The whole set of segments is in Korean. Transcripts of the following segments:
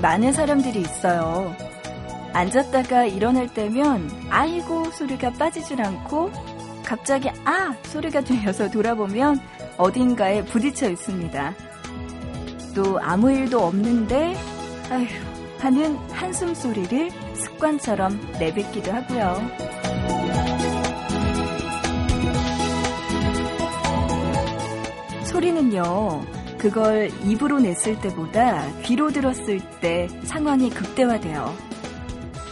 많은 사람들이 있어요. 앉았다가 일어날 때면 아이고 소리가 빠지질 않고 갑자기 아 소리가 들려서 돌아보면 어딘가에 부딪혀 있습니다. 또 아무 일도 없는데 아휴 하는 한숨 소리를 습관처럼 내뱉기도 하고요. 소리는요, 그걸 입으로 냈을 때보다 귀로 들었을 때 상황이 극대화돼요.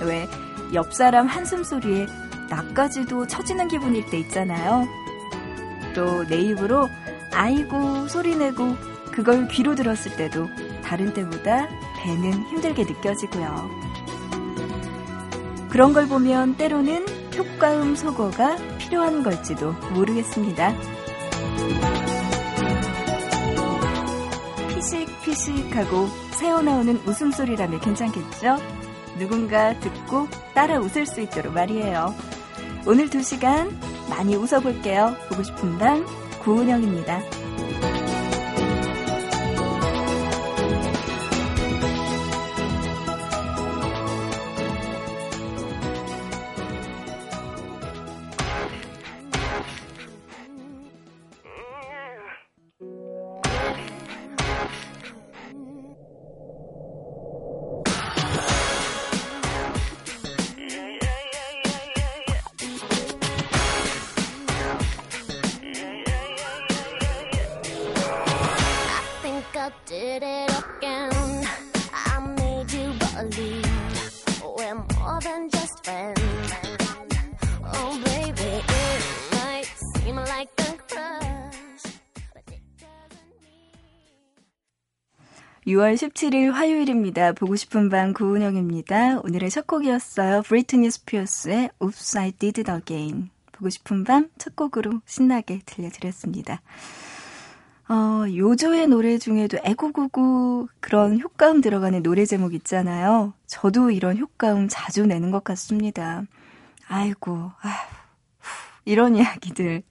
왜, 옆 사람 한숨 소리에 나까지도 처지는 기분일 때 있잖아요. 또 내 입으로 아이고 소리 내고 그걸 귀로 들었을 때도 다른 때보다 배는 힘들게 느껴지고요. 그런 걸 보면 때로는 효과음 소거가 필요한 걸지도 모르겠습니다. 피식피식하고 새어나오는 웃음소리라면 괜찮겠죠? 누군가 듣고 따라 웃을 수 있도록 말이에요. 오늘 2시간 많이 웃어볼게요. 보고 싶은 밤 구은영입니다. 6월 17일 화요일입니다. 보고 싶은 밤 구은영입니다. 오늘의 첫 곡이었어요. 브리트니 스피어스의 Oops, I Did It Again. 보고 싶은 밤 첫 곡으로 신나게 들려드렸습니다. 어, 요조의 노래 중에도 애구구구 그런 효과음 들어가는 노래 제목 있잖아요. 저도 이런 효과음 자주 내는 것 같습니다. 아이고, 아휴, 이런 이야기들.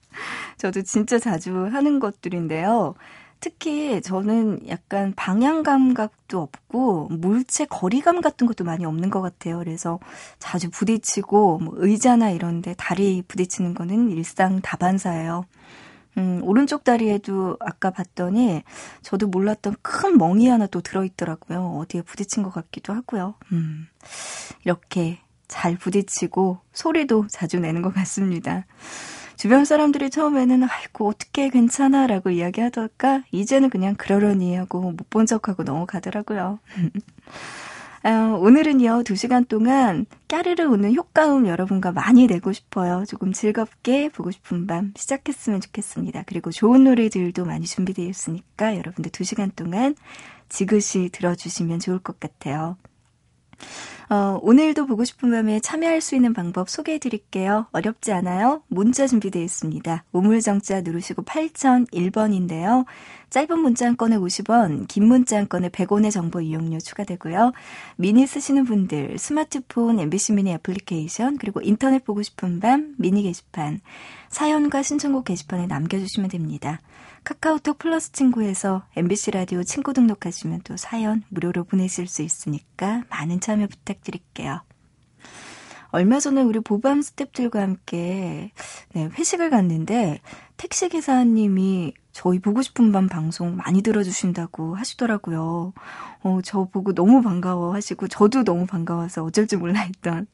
저도 진짜 자주 하는 것들인데요. 특히 저는 약간 방향 감각도 없고 물체 거리감 같은 것도 많이 없는 것 같아요. 그래서 자주 부딪히고 뭐 의자나 이런데 다리 부딪히는 거는 일상 다반사예요. 음, 오른쪽 다리에도 아까 봤더니 저도 몰랐던 큰 멍이 하나 또 들어있더라고요. 어디에 부딪힌 것 같기도 하고요. 음, 이렇게 잘 부딪히고 소리도 자주 내는 것 같습니다. 주변 사람들이 처음에는 아이고 어떻게 괜찮아 라고 이야기하다가 이제는 그냥 그러려니 하고 못 본 척하고 넘어가더라고요. 어, 오늘은요, 두 시간 동안 까르르 우는 효과음 여러분과 많이 내고 싶어요. 조금 즐겁게 보고 싶은 밤 시작했으면 좋겠습니다. 그리고 좋은 노래들도 많이 준비되어 있으니까 여러분들 두 시간 동안 지그시 들어주시면 좋을 것 같아요. 어, 오늘도 보고 싶은 밤에 참여할 수 있는 방법 소개해 드릴게요. 어렵지 않아요? 문자 준비되어 있습니다. 우물정자 누르시고 8001번인데요. 짧은 문자 한 건에 50원, 긴 문자 한 건에 100원의 정보 이용료 추가되고요. 미니 쓰시는 분들, 스마트폰, MBC 미니 애플리케이션, 그리고 인터넷 보고 싶은 밤, 미니 게시판, 사연과 신청곡 게시판에 남겨주시면 됩니다. 카카오톡 플러스 친구에서 MBC 라디오 친구 등록하시면 또 사연 무료로 보내실 수 있으니까 많은 참여 부탁드릴게요. 얼마 전에 우리 보밤 스탭들과 함께 네, 회식을 갔는데 택시 기사님이 저희 보고 싶은 밤 방송 많이 들어주신다고 하시더라고요. 어, 저 보고 너무 반가워 하시고 저도 너무 반가워서 어쩔 줄 몰라 했던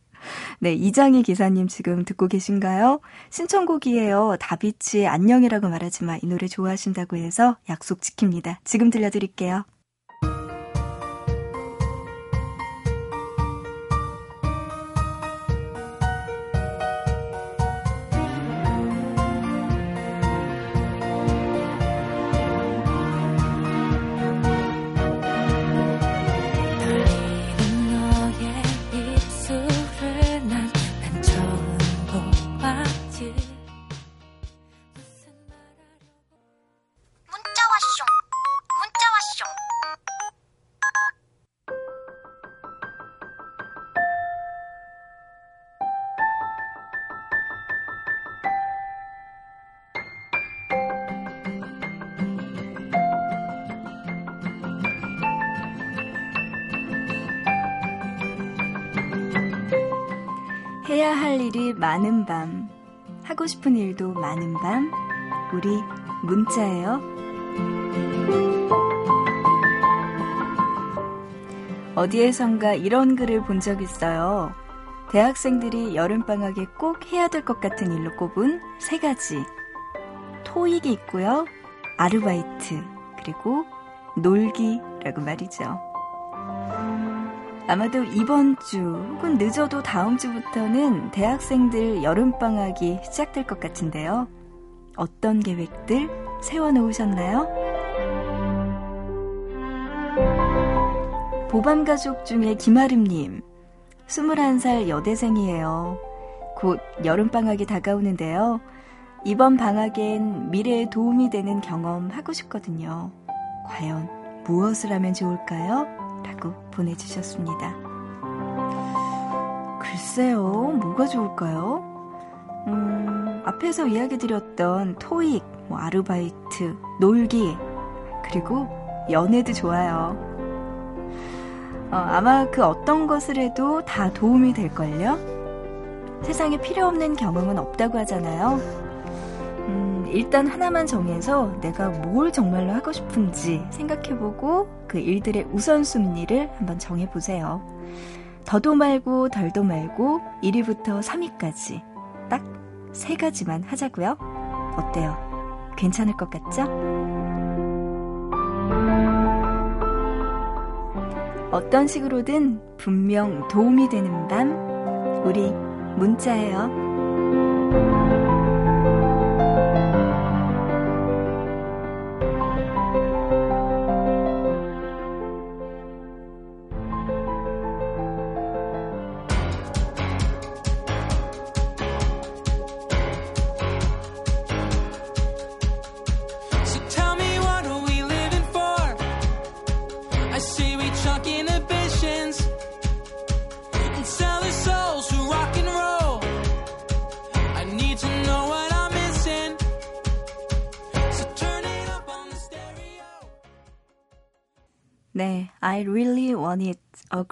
네, 이장희 기사님 지금 듣고 계신가요? 신청곡이에요. 다비치의 안녕이라고 말하지 마. 이 노래 좋아하신다고 해서 약속 지킵니다. 지금 들려드릴게요. 많은 밤, 하고 싶은 일도 많은 밤, 우리 문자예요. 어디에선가 이런 글을 본 적 있어요. 대학생들이 여름방학에 꼭 해야 될 것 같은 일로 꼽은 세 가지. 토익이 있고요. 아르바이트, 그리고 놀기라고 말이죠. 아마도 이번 주 혹은 늦어도 다음 주부터는 대학생들 여름방학이 시작될 것 같은데요. 어떤 계획들 세워놓으셨나요? 보밤 가족 중에 김아름님, 21살 여대생이에요. 곧 여름방학이 다가오는데요. 이번 방학엔 미래에 도움이 되는 경험 하고 싶거든요. 과연 무엇을 하면 좋을까요? 라고 보내주셨습니다. 글쎄요, 뭐가 좋을까요? 음, 앞에서 이야기 드렸던 토익, 뭐 아르바이트, 놀기, 그리고 연애도 좋아요. 어, 아마 그 어떤 것을 해도 다 도움이 될걸요? 세상에 필요 없는 경험은 없다고 하잖아요. 음, 일단 하나만 정해서 내가 뭘 정말로 하고 싶은지 생각해보고 그 일들의 우선순위를 한번 정해보세요. 더도 말고 덜도 말고 1위부터 3위까지 딱 세 가지만 하자고요. 어때요? 괜찮을 것 같죠? 어떤 식으로든 분명 도움이 되는 밤, 우리 문자예요.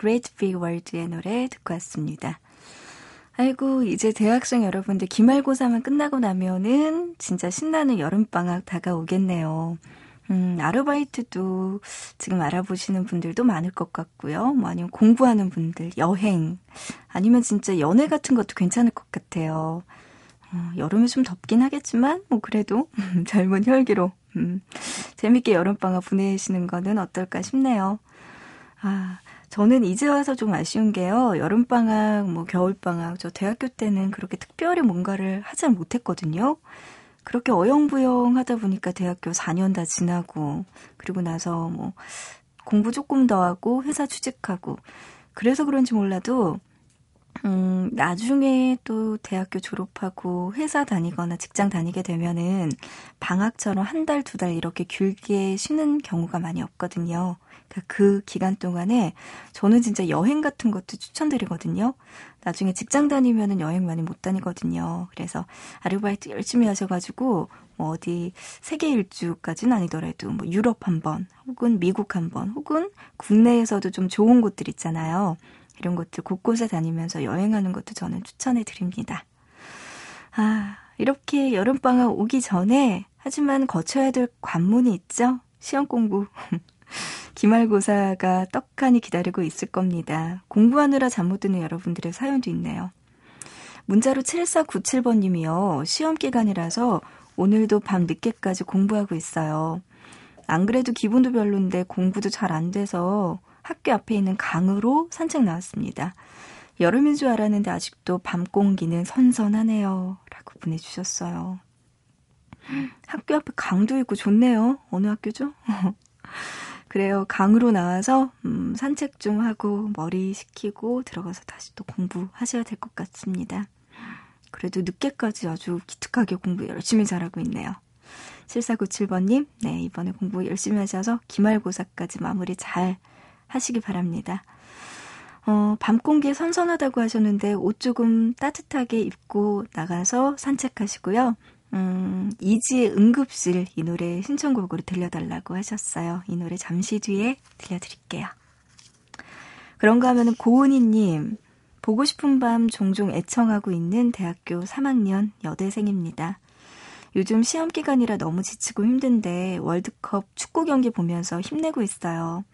Great big world의 노래 듣고 왔습니다. 아이고, 이제 대학생 여러분들 기말고사만 끝나고 나면은 진짜 신나는 여름방학 다가오겠네요. 음, 아르바이트도 지금 알아보시는 분들도 많을 것 같고요. 뭐 아니면 공부하는 분들, 여행, 아니면 진짜 연애 같은 것도 괜찮을 것 같아요. 어, 여름에 좀 덥긴 하겠지만, 뭐 그래도 젊은 혈기로 음, 재밌게 여름방학 보내시는 거는 어떨까 싶네요. 아, 저는 이제 와서 좀 아쉬운 게요. 여름방학, 뭐 겨울방학, 저 대학교 때는 그렇게 특별히 뭔가를 하지 못했거든요. 그렇게 어영부영 하다 보니까 대학교 4년 다 지나고, 그리고 나서 뭐 공부 조금 더 하고, 회사 취직하고, 그래서 그런지 몰라도 음, 나중에 또 대학교 졸업하고 회사 다니거나 직장 다니게 되면은 방학처럼 한 달, 두 달 이렇게 길게 쉬는 경우가 많이 없거든요. 그러니까 그 기간 동안에 저는 진짜 여행 같은 것도 추천드리거든요. 나중에 직장 다니면은 여행 많이 못 다니거든요. 그래서 아르바이트 열심히 하셔가지고 뭐 어디 세계 일주까지는 아니더라도 뭐 유럽 한 번, 혹은 미국 한 번, 혹은 국내에서도 좀 좋은 곳들 있잖아요. 이런 것들 곳곳에 다니면서 여행하는 것도 저는 추천해 드립니다. 아, 이렇게 여름방학 오기 전에 하지만 거쳐야 될 관문이 있죠? 시험 공부. 기말고사가 떡하니 기다리고 있을 겁니다. 공부하느라 잠 못 드는 여러분들의 사연도 있네요. 문자로 7497번님이요. 시험 기간이라서 오늘도 밤 늦게까지 공부하고 있어요. 안 그래도 기분도 별론데 공부도 잘 안 돼서 학교 앞에 있는 강으로 산책 나왔습니다. 여름인 줄 알았는데 아직도 밤 공기는 선선하네요. 라고 보내주셨어요. 학교 앞에 강도 있고 좋네요. 어느 학교죠? 그래요. 강으로 나와서 음, 산책 좀 하고 머리 식히고 들어가서 다시 또 공부하셔야 될 것 같습니다. 그래도 늦게까지 아주 기특하게 공부 열심히 잘하고 있네요. 7497번님, 네, 이번에 공부 열심히 하셔서 기말고사까지 마무리 잘 하시기 바랍니다. 어, 밤 공기 선선하다고 하셨는데 옷 조금 따뜻하게 입고 나가서 산책하시고요. 음, 이지의 응급실 이 노래 신청곡으로 들려달라고 하셨어요. 이 노래 잠시 뒤에 들려드릴게요. 그런가 하면은 고은희님, 보고 싶은 밤 종종 애청하고 있는 대학교 3학년 여대생입니다. 요즘 시험 기간이라 너무 지치고 힘든데 월드컵 축구 경기 보면서 힘내고 있어요.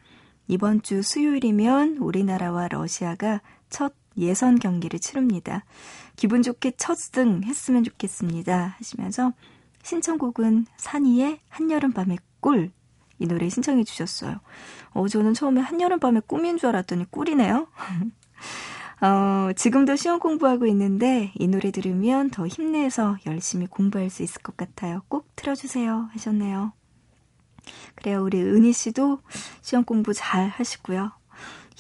이번 주 수요일이면 우리나라와 러시아가 첫 예선 경기를 치릅니다. 기분 좋게 첫 승 했으면 좋겠습니다. 하시면서 신청곡은 산이의 한여름밤의 꿀. 이 노래 신청해 주셨어요. 어, 저는 처음에 한여름밤의 꿈인 줄 알았더니 꿀이네요. 어, 지금도 시험 공부하고 있는데 이 노래 들으면 더 힘내서 열심히 공부할 수 있을 것 같아요. 꼭 틀어주세요. 하셨네요. 그래요. 우리 은희 씨도 시험 공부 잘 하시고요.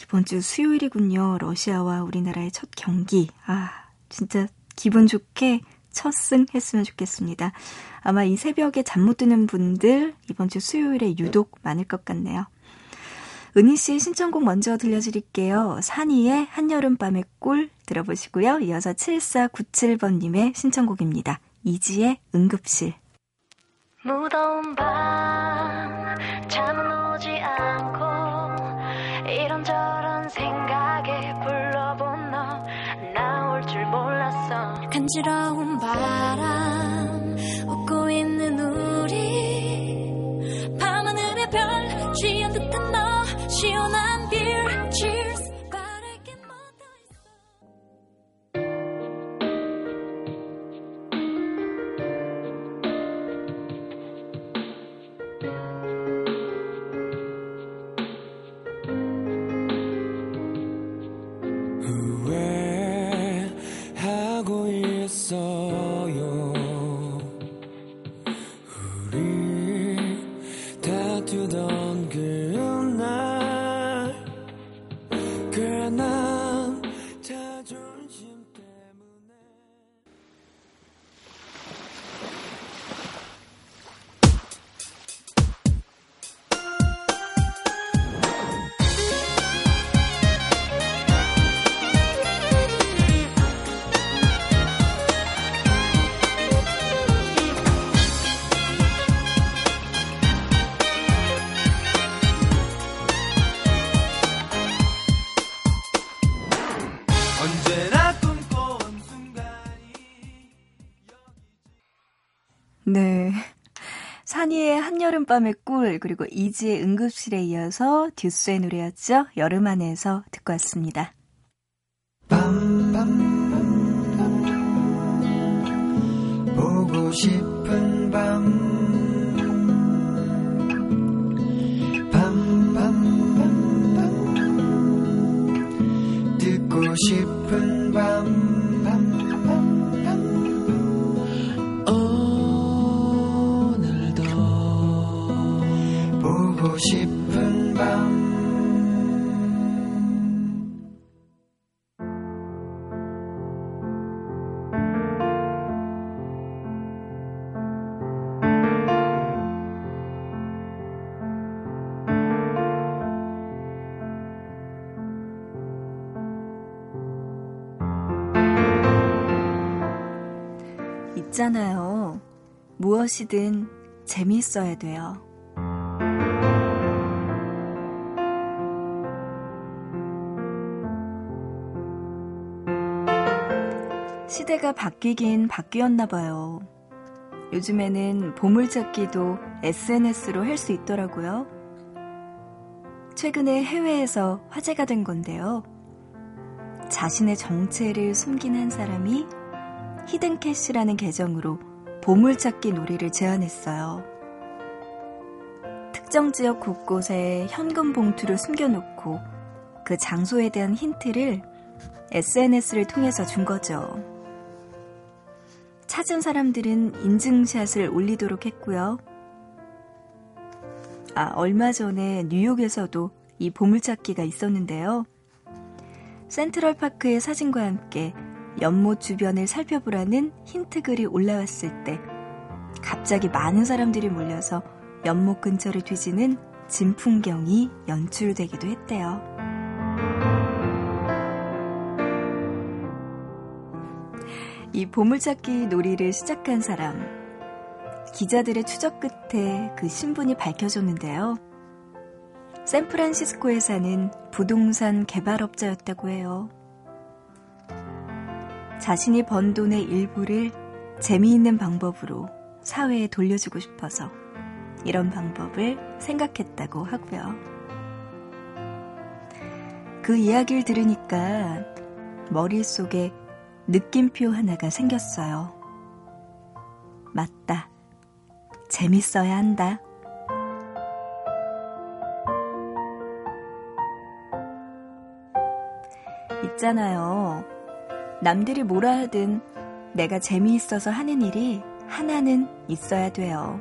이번 주 수요일이군요. 러시아와 우리나라의 첫 경기. 아, 진짜 기분 좋게 첫 승 했으면 좋겠습니다. 아마 이 새벽에 잠 못 드는 분들 이번 주 수요일에 유독 많을 것 같네요. 은희 씨의 신청곡 먼저 들려드릴게요. 산이의 한여름밤의 꿀 들어보시고요. 이어서 7497번님의 신청곡입니다. 이지의 응급실. 무더운 밤 잠은 오지 않고 이런저런 생각에 불러본 너 나올 줄 몰랐어. 간지러운 바람 웃고 있는 우리 밤하늘의 별 쥐은 듯한 너 시원한 밤의 꿀, 그리고 이지의 응급실에 이어서 듀스의 노래였죠. 여름 안에서 듣고 왔습니다. 빰빰빰빰 보고 싶은 밤 빰빰빰빰 듣고 싶은 밤 싶은 밤 있잖아요. 무엇이든 재미있어야 돼요. 시대가 바뀌긴 바뀌었나 봐요. 요즘에는 보물찾기도 SNS로 할 수 있더라고요. 최근에 해외에서 화제가 된 건데요. 자신의 정체를 숨긴 한 사람이 히든캐시라는 계정으로 보물찾기 놀이를 제안했어요. 특정 지역 곳곳에 현금 봉투를 숨겨놓고 그 장소에 대한 힌트를 SNS를 통해서 준 거죠. 찾은 사람들은 인증샷을 올리도록 했고요. 아, 얼마 전에 뉴욕에서도 이 보물찾기가 있었는데요. 센트럴파크의 사진과 함께 연못 주변을 살펴보라는 힌트글이 올라왔을 때 갑자기 많은 사람들이 몰려서 연못 근처를 뒤지는 진풍경이 연출되기도 했대요. 이 보물찾기 놀이를 시작한 사람. 기자들의 추적 끝에 그 신분이 밝혀졌는데요. 샌프란시스코에 사는 부동산 개발업자였다고 해요. 자신이 번 돈의 일부를 재미있는 방법으로 사회에 돌려주고 싶어서 이런 방법을 생각했다고 하고요. 그 이야기를 들으니까 머릿속에 느낌표 하나가 생겼어요. 맞다. 재밌어야 한다. 있잖아요. 남들이 뭐라 하든 내가 재미있어서 하는 일이 하나는 있어야 돼요.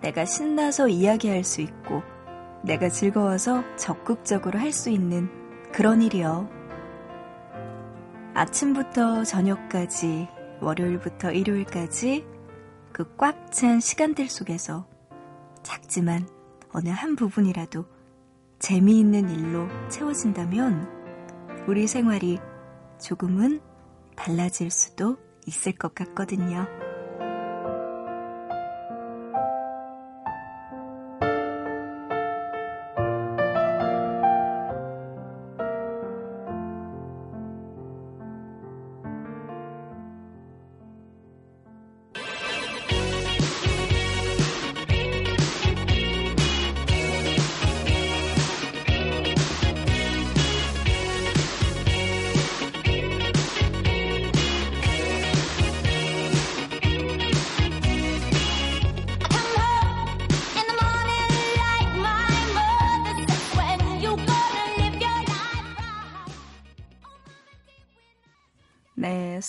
내가 신나서 이야기할 수 있고, 내가 즐거워서 적극적으로 할 수 있는 그런 일이요. 아침부터 저녁까지, 월요일부터 일요일까지 그 꽉 찬 시간들 속에서 작지만 어느 한 부분이라도 재미있는 일로 채워진다면 우리 생활이 조금은 달라질 수도 있을 것 같거든요.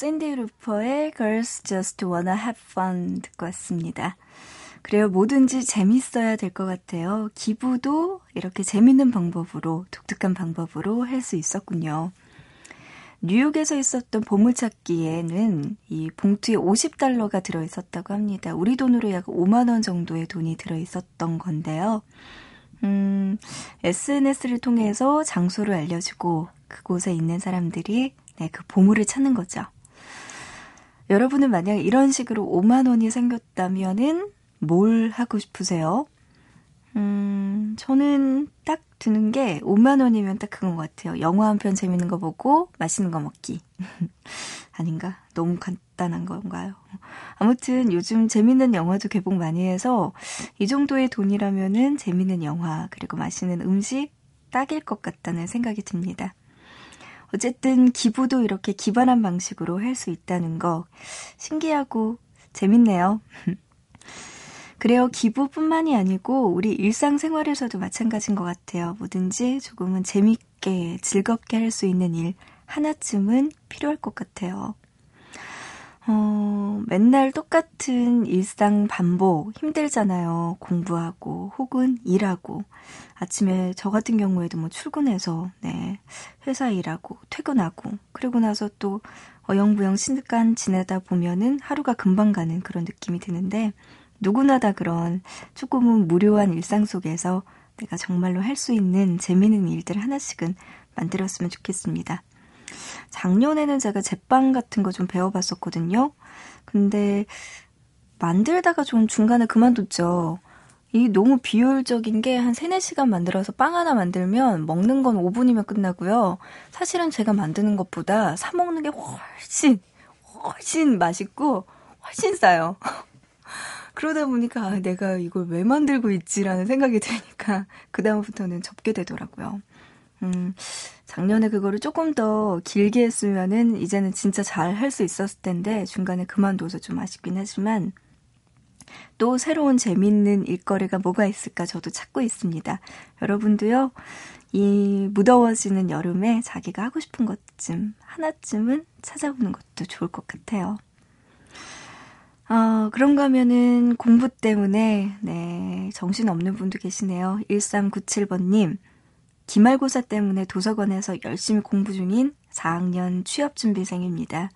샌디 루퍼의 Girls Just Wanna Have Fun 듣고 왔습니다. 그래요, 뭐든지 재밌어야 될 것 같아요. 기부도 이렇게 재밌는 방법으로, 독특한 방법으로 할 수 있었군요. 뉴욕에서 있었던 보물찾기에는 이 봉투에 50달러가 들어있었다고 합니다. 우리 돈으로 약 5만원 정도의 돈이 들어있었던 건데요. 음, SNS를 통해서 장소를 알려주고 그곳에 있는 사람들이 네, 그 보물을 찾는 거죠. 여러분은 만약 이런 식으로 5만 원이 생겼다면은 뭘 하고 싶으세요? 음, 저는 딱 드는 게 5만 원이면 딱 그건 것 같아요. 영화 한 편 재밌는 거 보고 맛있는 거 먹기. 아닌가? 너무 간단한 건가요? 아무튼 요즘 재밌는 영화도 개봉 많이 해서 이 정도의 돈이라면은 재밌는 영화 그리고 맛있는 음식 딱일 것 같다는 생각이 듭니다. 어쨌든 기부도 이렇게 기반한 방식으로 할 수 있다는 거 신기하고 재밌네요. 그래요. 기부뿐만이 아니고 우리 일상생활에서도 마찬가지인 것 같아요. 뭐든지 조금은 재밌게 즐겁게 할 수 있는 일 하나쯤은 필요할 것 같아요. 어, 맨날 똑같은 일상 반복 힘들잖아요. 공부하고 혹은 일하고 아침에 저 같은 경우에도 뭐 출근해서 네 회사 일하고 퇴근하고 그리고 나서 또 어영부영 시간 지내다 보면은 하루가 금방 가는 그런 느낌이 드는데 누구나 다 그런 조금은 무료한 일상 속에서 내가 정말로 할 수 있는 재미있는 일들 하나씩은 만들었으면 좋겠습니다. 작년에는 제가 제빵 같은 거 좀 배워봤었거든요. 근데 만들다가 좀 중간에 그만뒀죠. 이 너무 비효율적인 게 한 3, 4시간 만들어서 빵 하나 만들면 먹는 건 5분이면 끝나고요. 사실은 제가 만드는 것보다 사 먹는 게 훨씬 훨씬 맛있고 훨씬 싸요. 그러다 보니까 아, 내가 이걸 왜 만들고 있지라는 생각이 드니까 그다음부터는 접게 되더라고요. 음, 작년에 그거를 조금 더 길게 했으면은 이제는 진짜 잘 할 수 있었을 텐데 중간에 그만둬서 좀 아쉽긴 하지만 또 새로운 재밌는 일거리가 뭐가 있을까 저도 찾고 있습니다. 여러분도요, 이 무더워지는 여름에 자기가 하고 싶은 것쯤 하나쯤은 찾아보는 것도 좋을 것 같아요. 어, 그런가 하면은 공부 때문에, 네, 정신 없는 분도 계시네요. 1397번님. 기말고사 때문에 도서관에서 열심히 공부 중인 4학년 취업준비생입니다.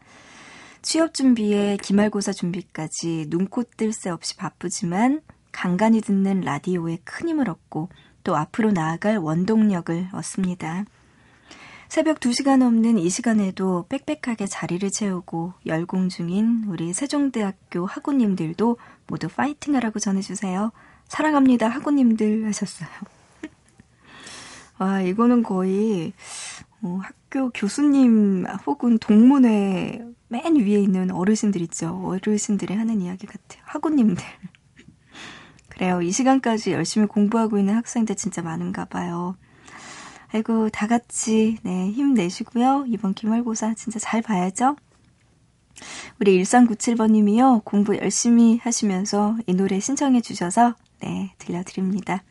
취업 준비에 기말고사 준비까지 눈코 뜰 새 없이 바쁘지만 간간히 듣는 라디오에 큰 힘을 얻고 또 앞으로 나아갈 원동력을 얻습니다. 새벽 2시간 넘는 이 시간에도 빽빽하게 자리를 채우고 열공 중인 우리 세종대학교 학우님들도 모두 파이팅 하라고 전해주세요. 사랑합니다, 학우님들 하셨어요. 와, 이거는 거의, 어, 학교 교수님 혹은 동문회 맨 위에 있는 어르신들 있죠. 어르신들이 하는 이야기 같아요. 학우님들. 그래요. 이 시간까지 열심히 공부하고 있는 학생들 진짜 많은가 봐요. 아이고, 다 같이, 네, 힘내시고요. 이번 기말고사 진짜 잘 봐야죠. 우리 1397번님이요. 공부 열심히 하시면서 이 노래 신청해 주셔서, 네, 들려드립니다.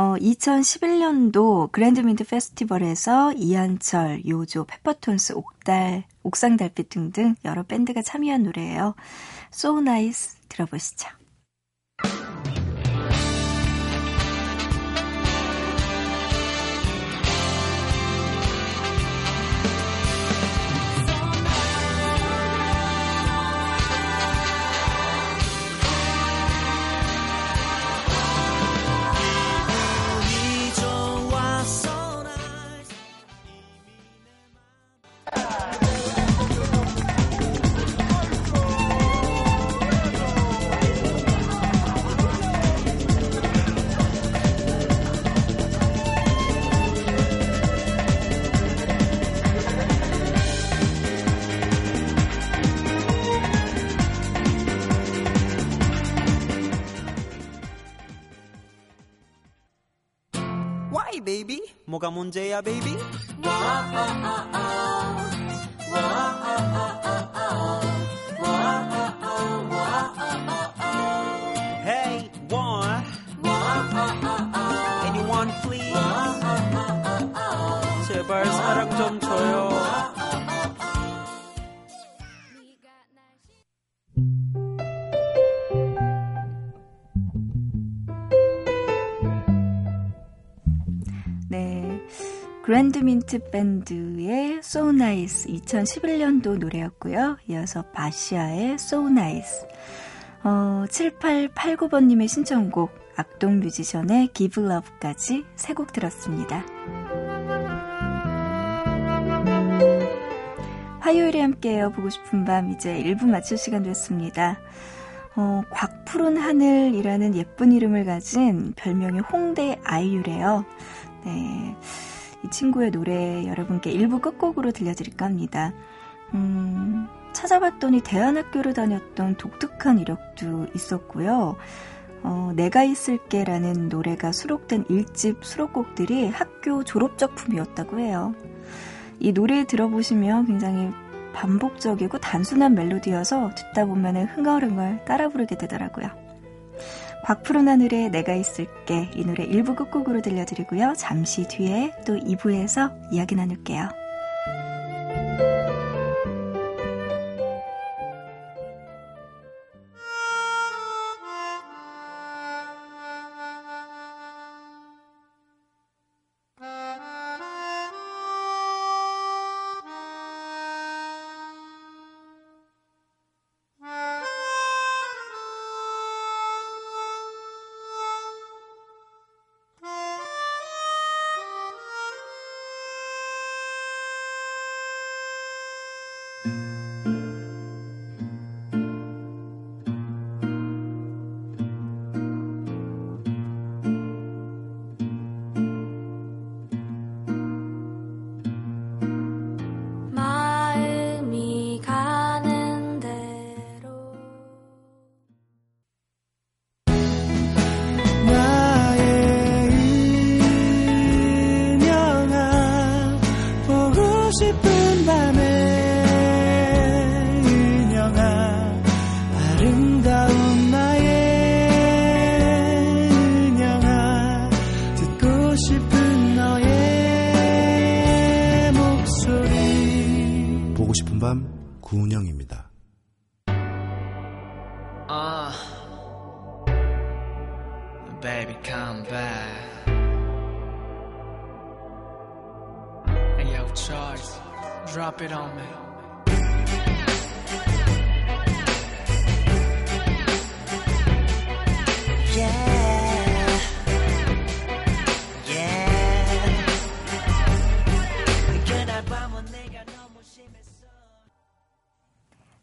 어, 2011년도 그랜드민트 페스티벌에서 이한철, 요조, 페퍼톤스, 옥달, 옥상달빛 등등 여러 밴드가 참여한 노래예요. So Nice 들어보시죠. 뭐가 문 그랜드민트 밴드의 So Nice 2011년도 노래였고요. 이어서 바시아의 So Nice 어, 7889번님의 신청곡 악동 뮤지션의 Give Love까지 세 곡 들었습니다. 화요일에 함께해요. 보고 싶은 밤 이제 1부 마칠 시간 됐습니다. 어, 곽푸른 하늘이라는 예쁜 이름을 가진 별명이 홍대 아이유래요. 네. 이 친구의 노래 여러분께 일부 끝곡으로 들려드릴까 합니다. 음, 찾아봤더니 대안학교를 다녔던 독특한 이력도 있었고요. 어, 내가 있을게라는 노래가 수록된 일집 수록곡들이 학교 졸업작품이었다고 해요. 이 노래 들어보시면 굉장히 반복적이고 단순한 멜로디여서 듣다 보면 흥얼흥얼 따라 부르게 되더라고요. 곽푸른 하늘에 내가 있을게 이 노래 1부 끝곡으로 들려드리고요. 잠시 뒤에 또 2부에서 이야기 나눌게요.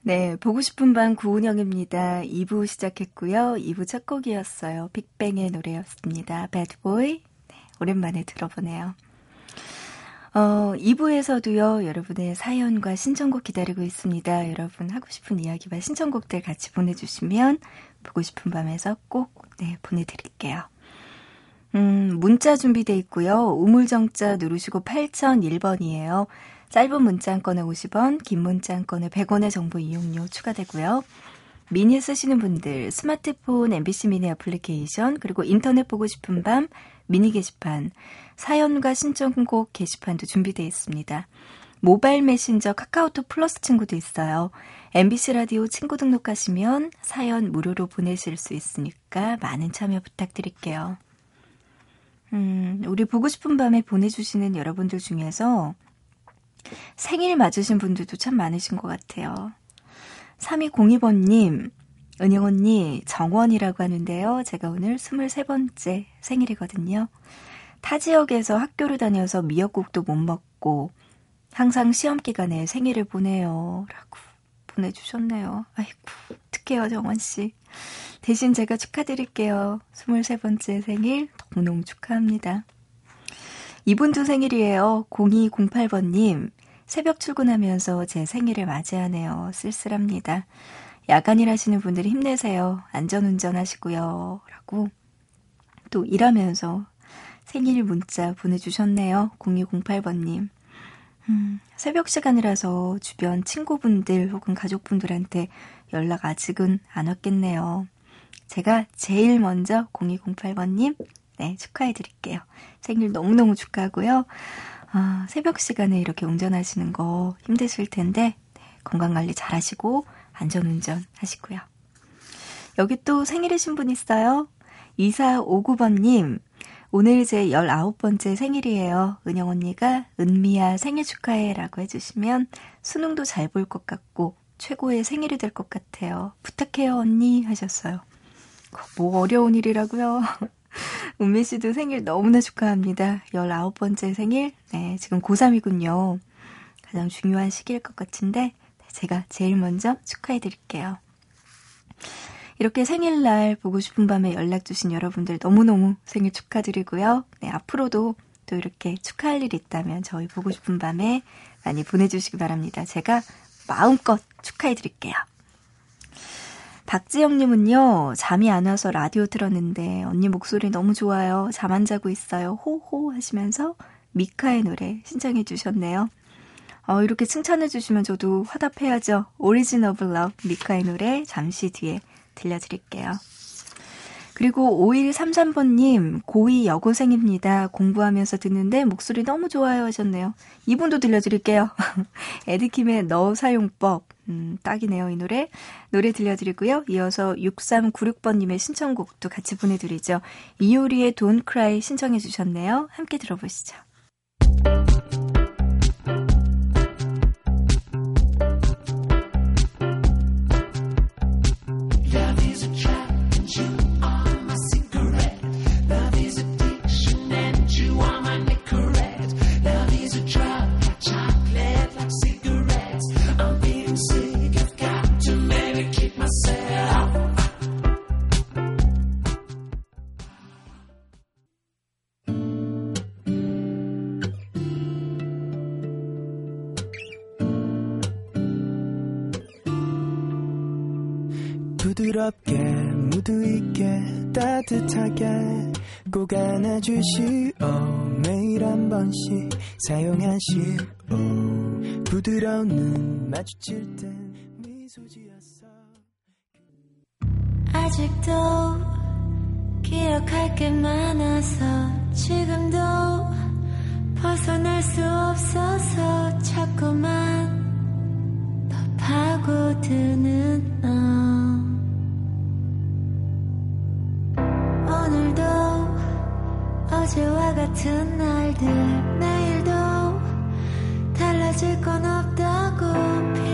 네, 보고 싶은 밤 구은영입니다. 2부 시작했고요. 2부 첫 곡이었어요. 빅뱅의 노래였습니다. Bad Boy. 네, 오랜만에 들어보네요. 어, 2부에서도요, 여러분의 사연과 신청곡 기다리고 있습니다. 여러분 하고 싶은 이야기와 신청곡들 같이 보내주시면 보고 싶은 밤에서 꼭, 네, 보내드릴게요. 음, 문자 준비돼 있고요. 우물정자 누르시고 8001번이에요. 짧은 문자 한 건에 50원, 긴 문자 한 건에 100원의 정보 이용료 추가되고요. 미니 쓰시는 분들 스마트폰 MBC 미니 애플리케이션 그리고 인터넷 보고 싶은 밤 미니 게시판 사연과 신청곡 게시판도 준비되어 있습니다. 모바일 메신저 카카오톡 플러스 친구도 있어요. MBC 라디오 친구 등록하시면 사연 무료로 보내실 수 있으니까 많은 참여 부탁드릴게요. 음, 우리 보고 싶은 밤에 보내주시는 여러분들 중에서 생일 맞으신 분들도 참 많으신 것 같아요. 3202번님, 은영 언니, 정원이라고 하는데요. 제가 오늘 23번째 생일이거든요. 타 지역에서 학교를 다녀서 미역국도 못 먹고 항상 시험 기간에 생일을 보내요. 라고 보내주셨네요. 아이고, 어떡해요, 정원씨. 대신 제가 축하드릴게요. 23번째 생일 너무너무 축하합니다. 이분도 생일이에요. 0208번님. 새벽 출근하면서 제 생일을 맞이하네요. 쓸쓸합니다. 야간 일하시는 분들이 힘내세요. 안전운전 하시고요. 라고 또 일하면서 생일 문자 보내주셨네요. 0208번님. 음, 새벽 시간이라서 주변 친구분들 혹은 가족분들한테 연락 아직은 안 왔겠네요. 제가 제일 먼저 0208번님, 네, 축하해드릴게요. 생일 너무너무 축하하고요. 아, 새벽 시간에 이렇게 운전하시는 거 힘드실 텐데, 네, 건강관리 잘 하시고, 안전운전 하시고요. 여기 또 생일이신 분 있어요? 2459번님, 오늘 제 19번째 생일이에요. 은영 언니가 은미야 생일 축하해 라고 해주시면 수능도 잘 볼 것 같고 최고의 생일이 될 것 같아요. 부탁해요 언니 하셨어요. 뭐 어려운 일이라고요? 은미 씨도 생일 너무나 축하합니다. 19번째 생일, 네, 지금 고3이군요. 가장 중요한 시기일 것 같은데, 제가 제일 먼저 축하해 드릴게요. 이렇게 생일날 보고 싶은 밤에 연락 주신 여러분들 너무너무 생일 축하드리고요. 네, 앞으로도 또 이렇게 축하할 일 있다면 저희 보고 싶은 밤에 많이 보내주시기 바랍니다. 제가 마음껏 축하해 드릴게요. 박지영님은요, 잠이 안 와서 라디오 틀었는데, 언니 목소리 너무 좋아요. 잠 안 자고 있어요. 호호 하시면서 미카의 노래 신청해 주셨네요. 어, 이렇게 칭찬해 주시면 저도 화답해야죠. of Love 미카의 노래 잠시 뒤에 들려드릴게요. 그리고 5133번님, 고2 여고생입니다. 공부하면서 듣는데 목소리 너무 좋아요 하셨네요. 이분도 들려드릴게요. 에드킴의 너 사용법. 음, 딱이네요, 이 노래. 노래 들려드리고요. 이어서 6396번님의 신청곡도 같이 보내드리죠. 이효리의 Don't Cry 신청해 주셨네요. 함께 들어보시죠. 무드 있게 따뜻하게 꼭 안아주시오. 매일 한 번씩 사용하시오. 부드러운 눈 마주칠 땐 미소 지었어 아직도 기억할 게 많아서 지금도 벗어날 수 없어서 자꾸만 더 파고드는 너 어제와 같은 날들 내일도 달라질 건 없다고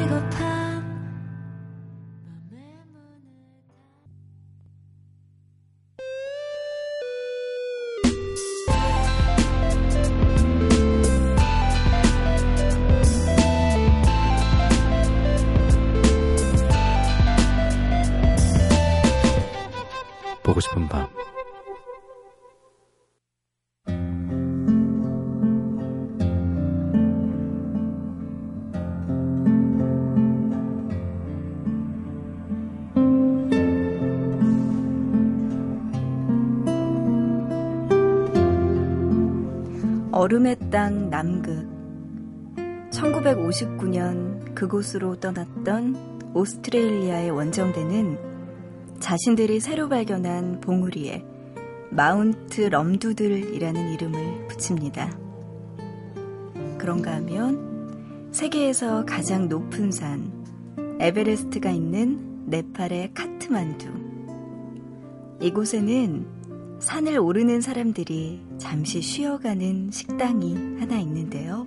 얼음의 땅 남극 1959년 그곳으로 떠났던 오스트레일리아의 원정대는 자신들이 새로 발견한 봉우리에 마운트 럼두들이라는 이름을 붙입니다. 그런가 하면 세계에서 가장 높은 산 에베레스트가 있는 네팔의 카트만두. 이곳에는 산을 오르는 사람들이 잠시 쉬어가는 식당이 하나 있는데요.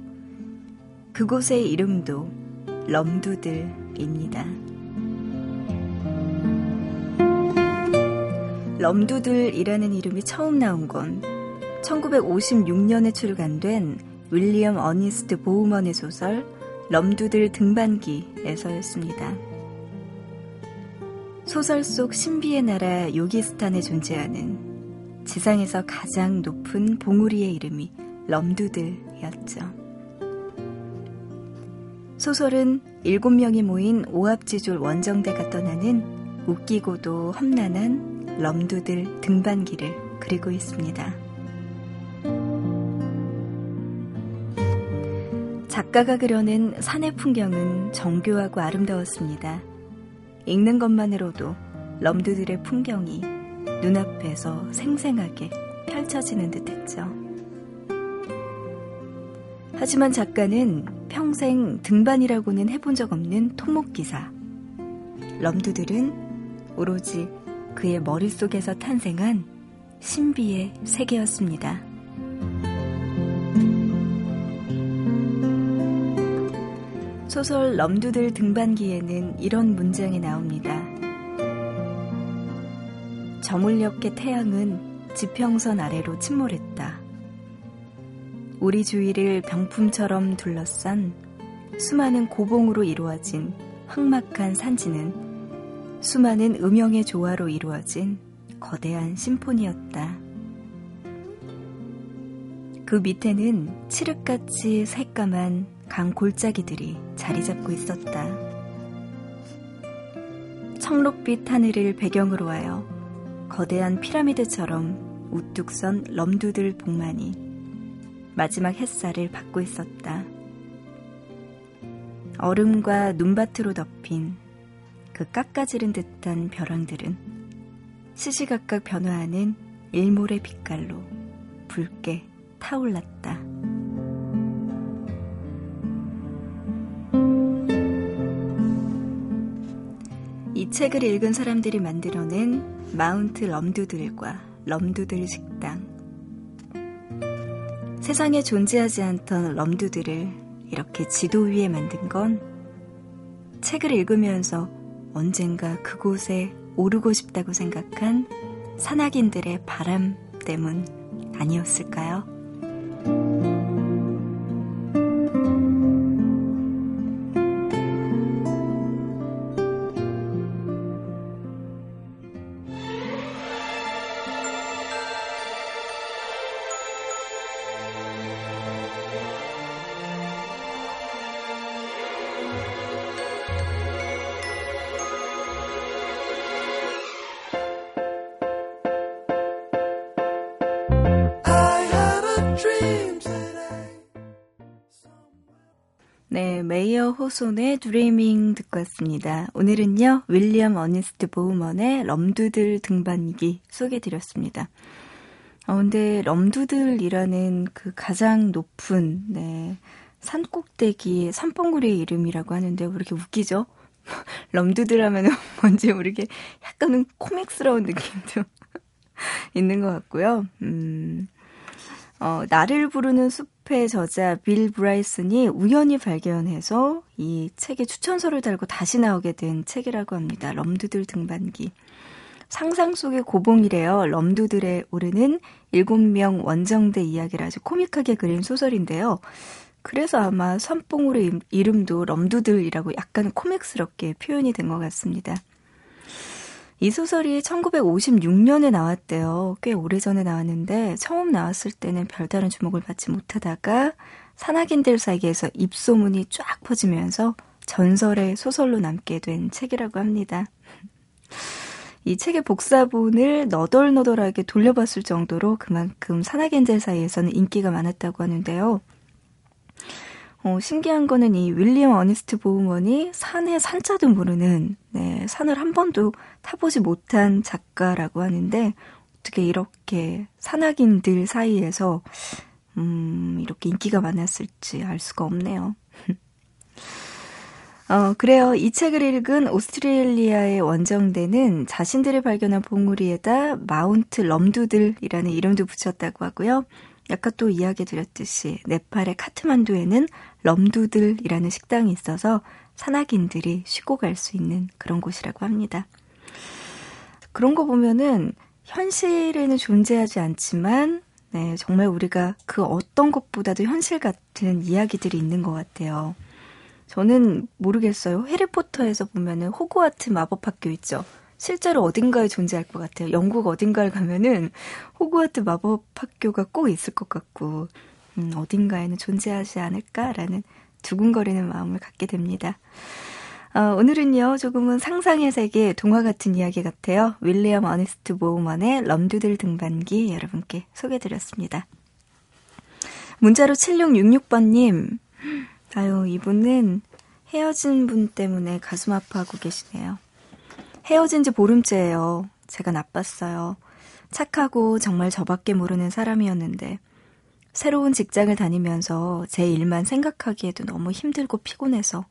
그곳의 이름도 럼두들입니다. 럼두들이라는 이름이 처음 나온 건 1956년에 출간된 윌리엄 어니스트 보우먼의 소설 럼두들 등반기에서였습니다. 소설 속 신비의 나라 요기스탄에 존재하는 지상에서 가장 높은 봉우리의 이름이 럼두들이었죠. 소설은 일곱 명이 모인 오합지졸 원정대가 떠나는 웃기고도 험난한 럼두들 등반기를 그리고 있습니다. 작가가 그려낸 산의 풍경은 정교하고 아름다웠습니다. 읽는 것만으로도 럼두들의 풍경이 눈앞에서 생생하게 펼쳐지는 듯 했죠. 하지만 작가는 평생 등반이라고는 해본 적 없는 토목기사. 럼두들은 오로지 그의 머릿속에서 탄생한 신비의 세계였습니다. 소설 럼두들 등반기에는 이런 문장이 나옵니다. 저물녘의 태양은 지평선 아래로 침몰했다. 우리 주위를 병품처럼 둘러싼 수많은 고봉으로 이루어진 황막한 산지는 수많은 음영의 조화로 이루어진 거대한 심포니였다. 그 밑에는 칠흑같이 새까만 강 골짜기들이 자리 잡고 있었다. 청록빛 하늘을 배경으로 하여 거대한 피라미드처럼 우뚝 선 럼두들 복만이 마지막 햇살을 받고 있었다. 얼음과 눈밭으로 덮인 그 깎아지른 듯한 벼랑들은 시시각각 변화하는 일몰의 빛깔로 붉게 타올랐다. 이 책을 읽은 사람들이 만들어낸 마운트 럼두들과 럼두들 식당. 세상에 존재하지 않던 럼두들을 이렇게 지도 위에 만든 건 책을 읽으면서 언젠가 그곳에 오르고 싶다고 생각한 산악인들의 바람 때문 아니었을까요? 호손의 드리밍 듣고 왔습니다. 오늘은요, 윌리엄 어니스트 보우먼의 럼두들 등반기 소개드렸습니다. 어, 근데 럼두들이라는 그 가장 높은, 네, 산꼭대기의 산봉우리의 이름이라고 하는데 왜 이렇게 웃기죠? 럼두들 하면은 뭔지 모르게 약간은 코믹스러운 느낌도 있는 것 같고요. 음, 어, 나를 부르는 숲 의 저자 빌 브라이슨이 우연히 발견해서 이 책에 추천서를 달고 다시 나오게 된 책이라고 합니다. 럼두들 등반기. 상상 속의 고봉이래요. 럼두들에 오르는 7명 원정대 이야기를 아주 코믹하게 그린 소설인데요. 그래서 아마 선봉으로 이름도 럼두들이라고 약간 코믹스럽게 표현이 된 것 같습니다. 이 소설이 1956년에 나왔대요. 꽤 오래전에 나왔는데 처음 나왔을 때는 별다른 주목을 받지 못하다가 산악인들 사이에서 입소문이 쫙 퍼지면서 전설의 소설로 남게 된 책이라고 합니다. 이 책의 복사본을 너덜너덜하게 돌려봤을 정도로 그만큼 산악인들 사이에서는 인기가 많았다고 하는데요. 어, 신기한 거는 이 윌리엄 어니스트 보우먼이 산의 산자도 모르는 네, 산을 한 번도 타보지 못한 작가라고 하는데 어떻게 이렇게 산악인들 사이에서 음, 이렇게 인기가 많았을지 알 수가 없네요. 어, 그래요. 이 책을 읽은 오스트레일리아의 원정대는 자신들이 발견한 봉우리에다 마운트 럼두들이라는 이름도 붙였다고 하고요. 아까 또 이야기 드렸듯이 네팔의 카트만두에는 럼두들이라는 식당이 있어서 산악인들이 쉬고 갈 수 있는 그런 곳이라고 합니다. 그런 거 보면은 현실에는 존재하지 않지만 네, 정말 우리가 그 어떤 것보다도 현실 같은 이야기들이 있는 것 같아요. 저는 모르겠어요. 해리포터에서 보면은 호그와트 마법학교 있죠. 실제로 어딘가에 존재할 것 같아요. 영국 어딘가를 가면은 호그와트 마법학교가 꼭 있을 것 같고, 음, 어딘가에는 존재하지 않을까라는 두근거리는 마음을 갖게 됩니다. 어, 오늘은요, 조금은 상상의 세계 동화 같은 이야기 같아요. 윌리엄 어니스트 보우먼의 럼두들 등반기 여러분께 소개드렸습니다. 문자로 7666번님, 아유, 이분은 헤어진 분 때문에 가슴 아파하고 계시네요. 헤어진 지 보름째예요. 제가 나빴어요. 착하고 정말 저밖에 모르는 사람이었는데 새로운 직장을 다니면서 제 일만 생각하기에도 너무 힘들고 피곤해서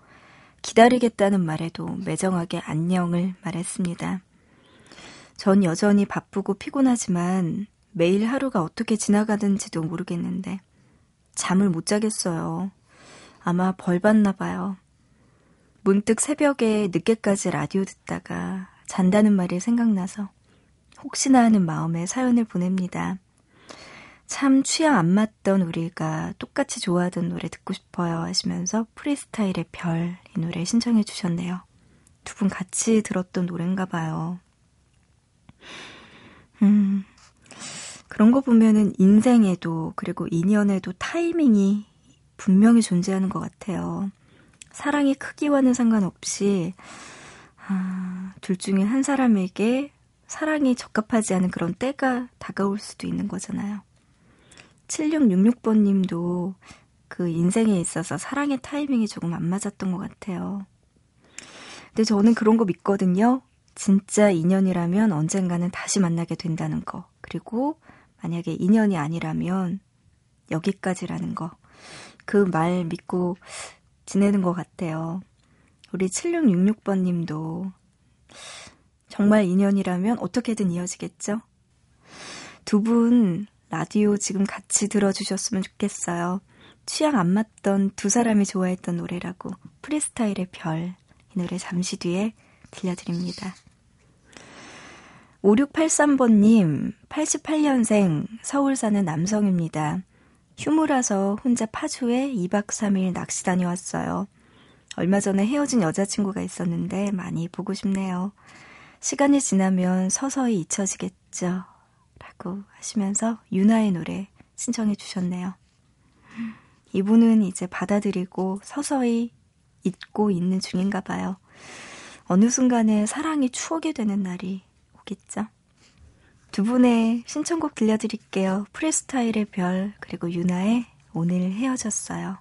기다리겠다는 말에도 매정하게 안녕을 말했습니다. 전 여전히 바쁘고 피곤하지만 매일 하루가 어떻게 지나가는지도 모르겠는데 잠을 못 자겠어요. 아마 벌 받나 봐요. 문득 새벽에 늦게까지 라디오 듣다가 잔다는 말이 생각나서 혹시나 하는 마음에 사연을 보냅니다. 참 취향 안 맞던 우리가 똑같이 좋아하던 노래 듣고 싶어요 하시면서 프리스타일의 별 이 노래 신청해 주셨네요. 두 분 같이 들었던 노래인가 봐요. 음, 그런 거 보면은 인생에도 그리고 인연에도 타이밍이 분명히 존재하는 것 같아요. 사랑의 크기와는 상관없이 아, 둘 중에 한 사람에게 사랑이 적합하지 않은 그런 때가 다가올 수도 있는 거잖아요. 7666번 님도 그 인생에 있어서 사랑의 타이밍이 조금 안 맞았던 것 같아요. 근데 저는 그런 거 믿거든요. 진짜 인연이라면 언젠가는 다시 만나게 된다는 거. 그리고 만약에 인연이 아니라면 여기까지라는 거. 그 말 믿고 지내는 것 같아요. 우리 7666번 님도 정말 인연이라면 어떻게든 이어지겠죠? 두 분 라디오 지금 같이 들어주셨으면 좋겠어요. 취향 안 맞던 두 사람이 좋아했던 노래라고 프리스타일의 별 이 노래 잠시 뒤에 들려드립니다. 5683번님 88년생 서울 사는 남성입니다. 휴무라서 혼자 파주에 2박 3일 낚시 다녀왔어요. 얼마 전에 헤어진 여자친구가 있었는데 많이 보고 싶네요. 시간이 지나면 서서히 잊혀지겠죠. 라고 하시면서 유나의 노래 신청해 주셨네요. 이분은 이제 받아들이고 서서히 잊고 있는 중인가 봐요. 어느 순간에 사랑이 추억이 되는 날이 오겠죠. 두 분의 신청곡 들려드릴게요. 프리스타일의 별, 그리고 유나의 오늘 헤어졌어요.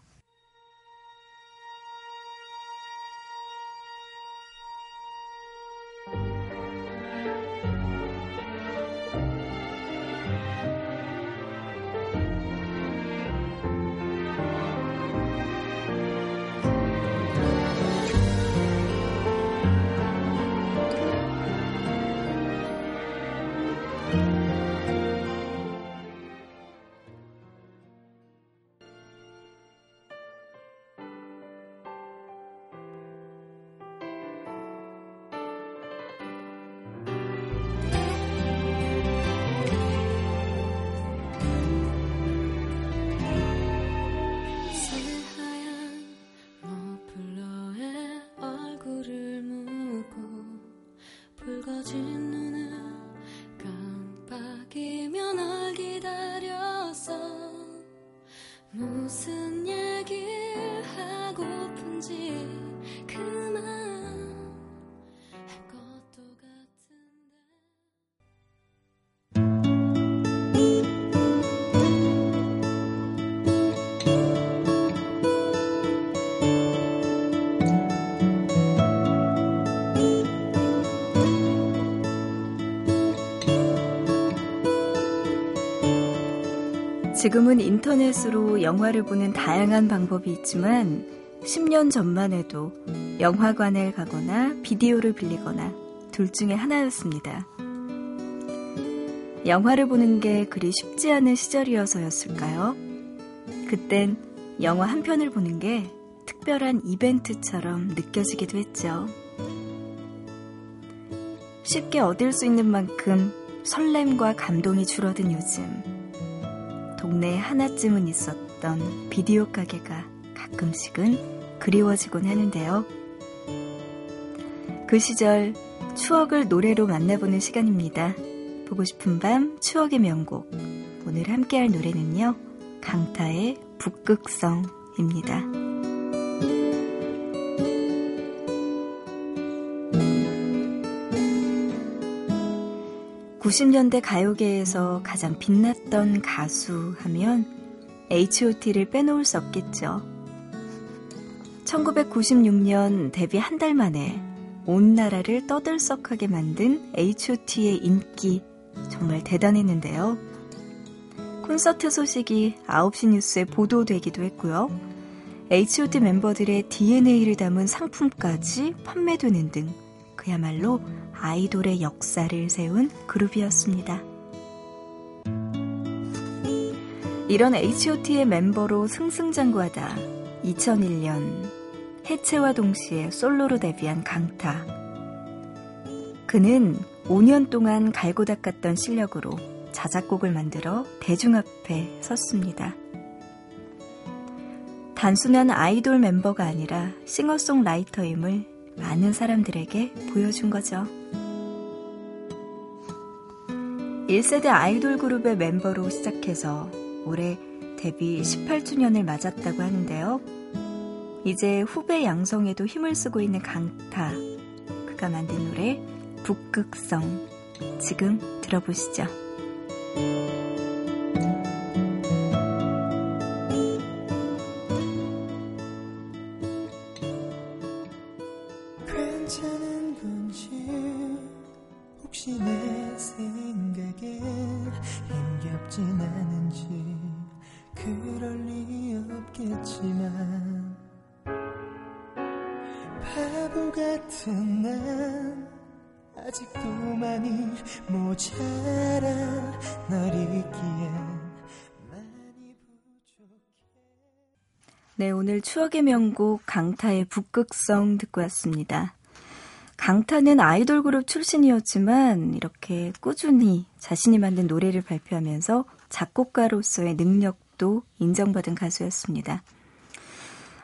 지금은 인터넷으로 영화를 보는 다양한 방법이 있지만 10년 전만 해도 영화관을 가거나 비디오를 빌리거나 둘 중에 하나였습니다. 영화를 보는 게 그리 쉽지 않은 시절이어서였을까요? 그땐 영화 한 편을 보는 게 특별한 이벤트처럼 느껴지기도 했죠. 쉽게 얻을 수 있는 만큼 설렘과 감동이 줄어든 요즘. 동네에 하나쯤은 있었던 비디오 가게가 가끔씩은 그리워지곤 하는데요. 그 시절 추억을 노래로 만나보는 시간입니다. 보고 싶은 밤 추억의 명곡. 오늘 함께할 노래는요. 강타의 북극성입니다. 90년대 가요계에서 가장 빛났던 가수 하면 H.O.T.를 빼놓을 수 없겠죠. 1996년 데뷔 한 달 만에 온 나라를 떠들썩하게 만든 H.O.T의 인기 정말 대단했는데요. 콘서트 소식이 9시 뉴스에 보도되기도 했고요. H.O.T 멤버들의 DNA를 담은 상품까지 판매되는 등 그야말로 아이돌의 역사를 세운 그룹이었습니다. 이런 H.O.T의 멤버로 승승장구하다 2001년 해체와 동시에 솔로로 데뷔한 강타. 그는 5년 동안 갈고 닦았던 실력으로 자작곡을 만들어 대중 앞에 섰습니다. 단순한 아이돌 멤버가 아니라 싱어송라이터임을 많은 사람들에게 보여준 거죠. 1세대 아이돌 그룹의 멤버로 시작해서 올해 데뷔 18주년을 맞았다고 하는데요. 이제 후배 양성에도 힘을 쓰고 있는 강타. 그가 만든 노래 북극성. 지금 들어보시죠. 추억의 명곡 강타의 북극성 듣고 왔습니다. 강타는 아이돌 그룹 출신이었지만 이렇게 꾸준히 자신이 만든 노래를 발표하면서 작곡가로서의 능력도 인정받은 가수였습니다.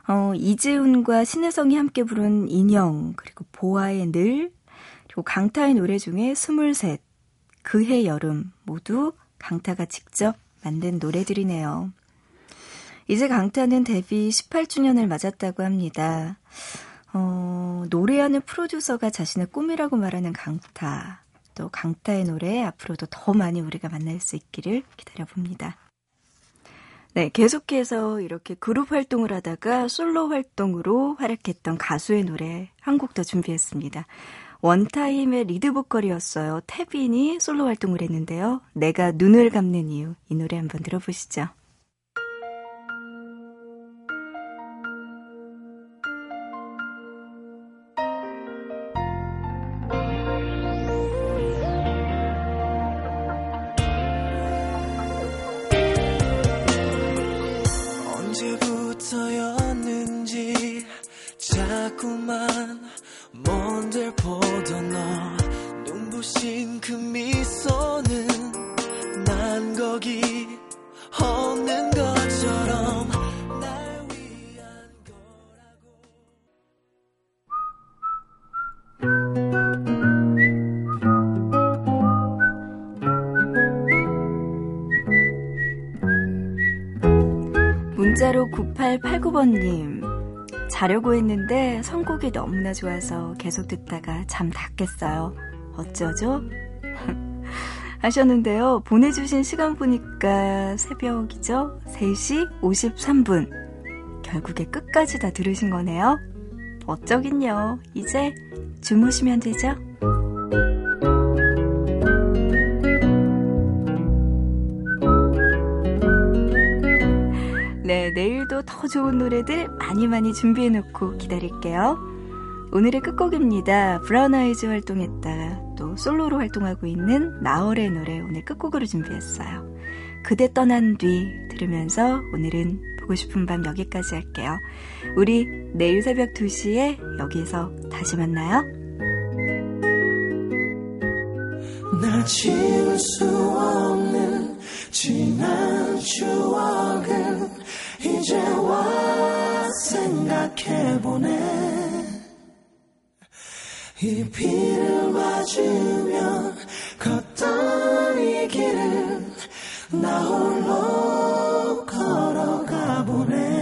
어, 이재훈과 신혜성이 함께 부른 인형, 그리고 보아의 늘, 그리고 강타의 노래 중에 스물셋, 그해 여름 모두 강타가 직접 만든 노래들이네요. 이제 강타는 데뷔 18주년을 맞았다고 합니다. 어, 노래하는 프로듀서가 자신의 꿈이라고 말하는 강타. 또 강타의 노래 앞으로도 더 많이 우리가 만날 수 있기를 기다려봅니다. 네, 계속해서 이렇게 그룹 활동을 하다가 솔로 활동으로 활약했던 가수의 노래 한 곡 더 준비했습니다. 원타임의 리드 보컬이었어요. 태빈이 솔로 활동을 했는데요. 내가 눈을 감는 이유. 이 노래 한번 들어보시죠. 9889번님. 자려고 했는데 선곡이 너무나 좋아서 계속 듣다가 잠다 깼어요. 어쩌죠? 하셨는데요. 보내주신 시간 보니까 새벽이죠? 3시 53분. 결국에 끝까지 다 들으신 거네요. 어쩌긴요. 이제 주무시면 되죠? 좋은 노래들 많이 많이 준비해놓고 기다릴게요. 오늘의 끝곡입니다. 브라운 아이즈 활동했다가 또 솔로로 활동하고 있는 나얼의 노래 오늘 끝곡으로 준비했어요. 그대 떠난 뒤 들으면서 오늘은 보고 싶은 밤 여기까지 할게요. 우리 내일 새벽 2시에 여기서 다시 만나요. 나 지울 수 없는 지난 추억을 이제 와 생각해보네. 이 비를 맞으며 걷던 이 길을 나 홀로 걸어가보네.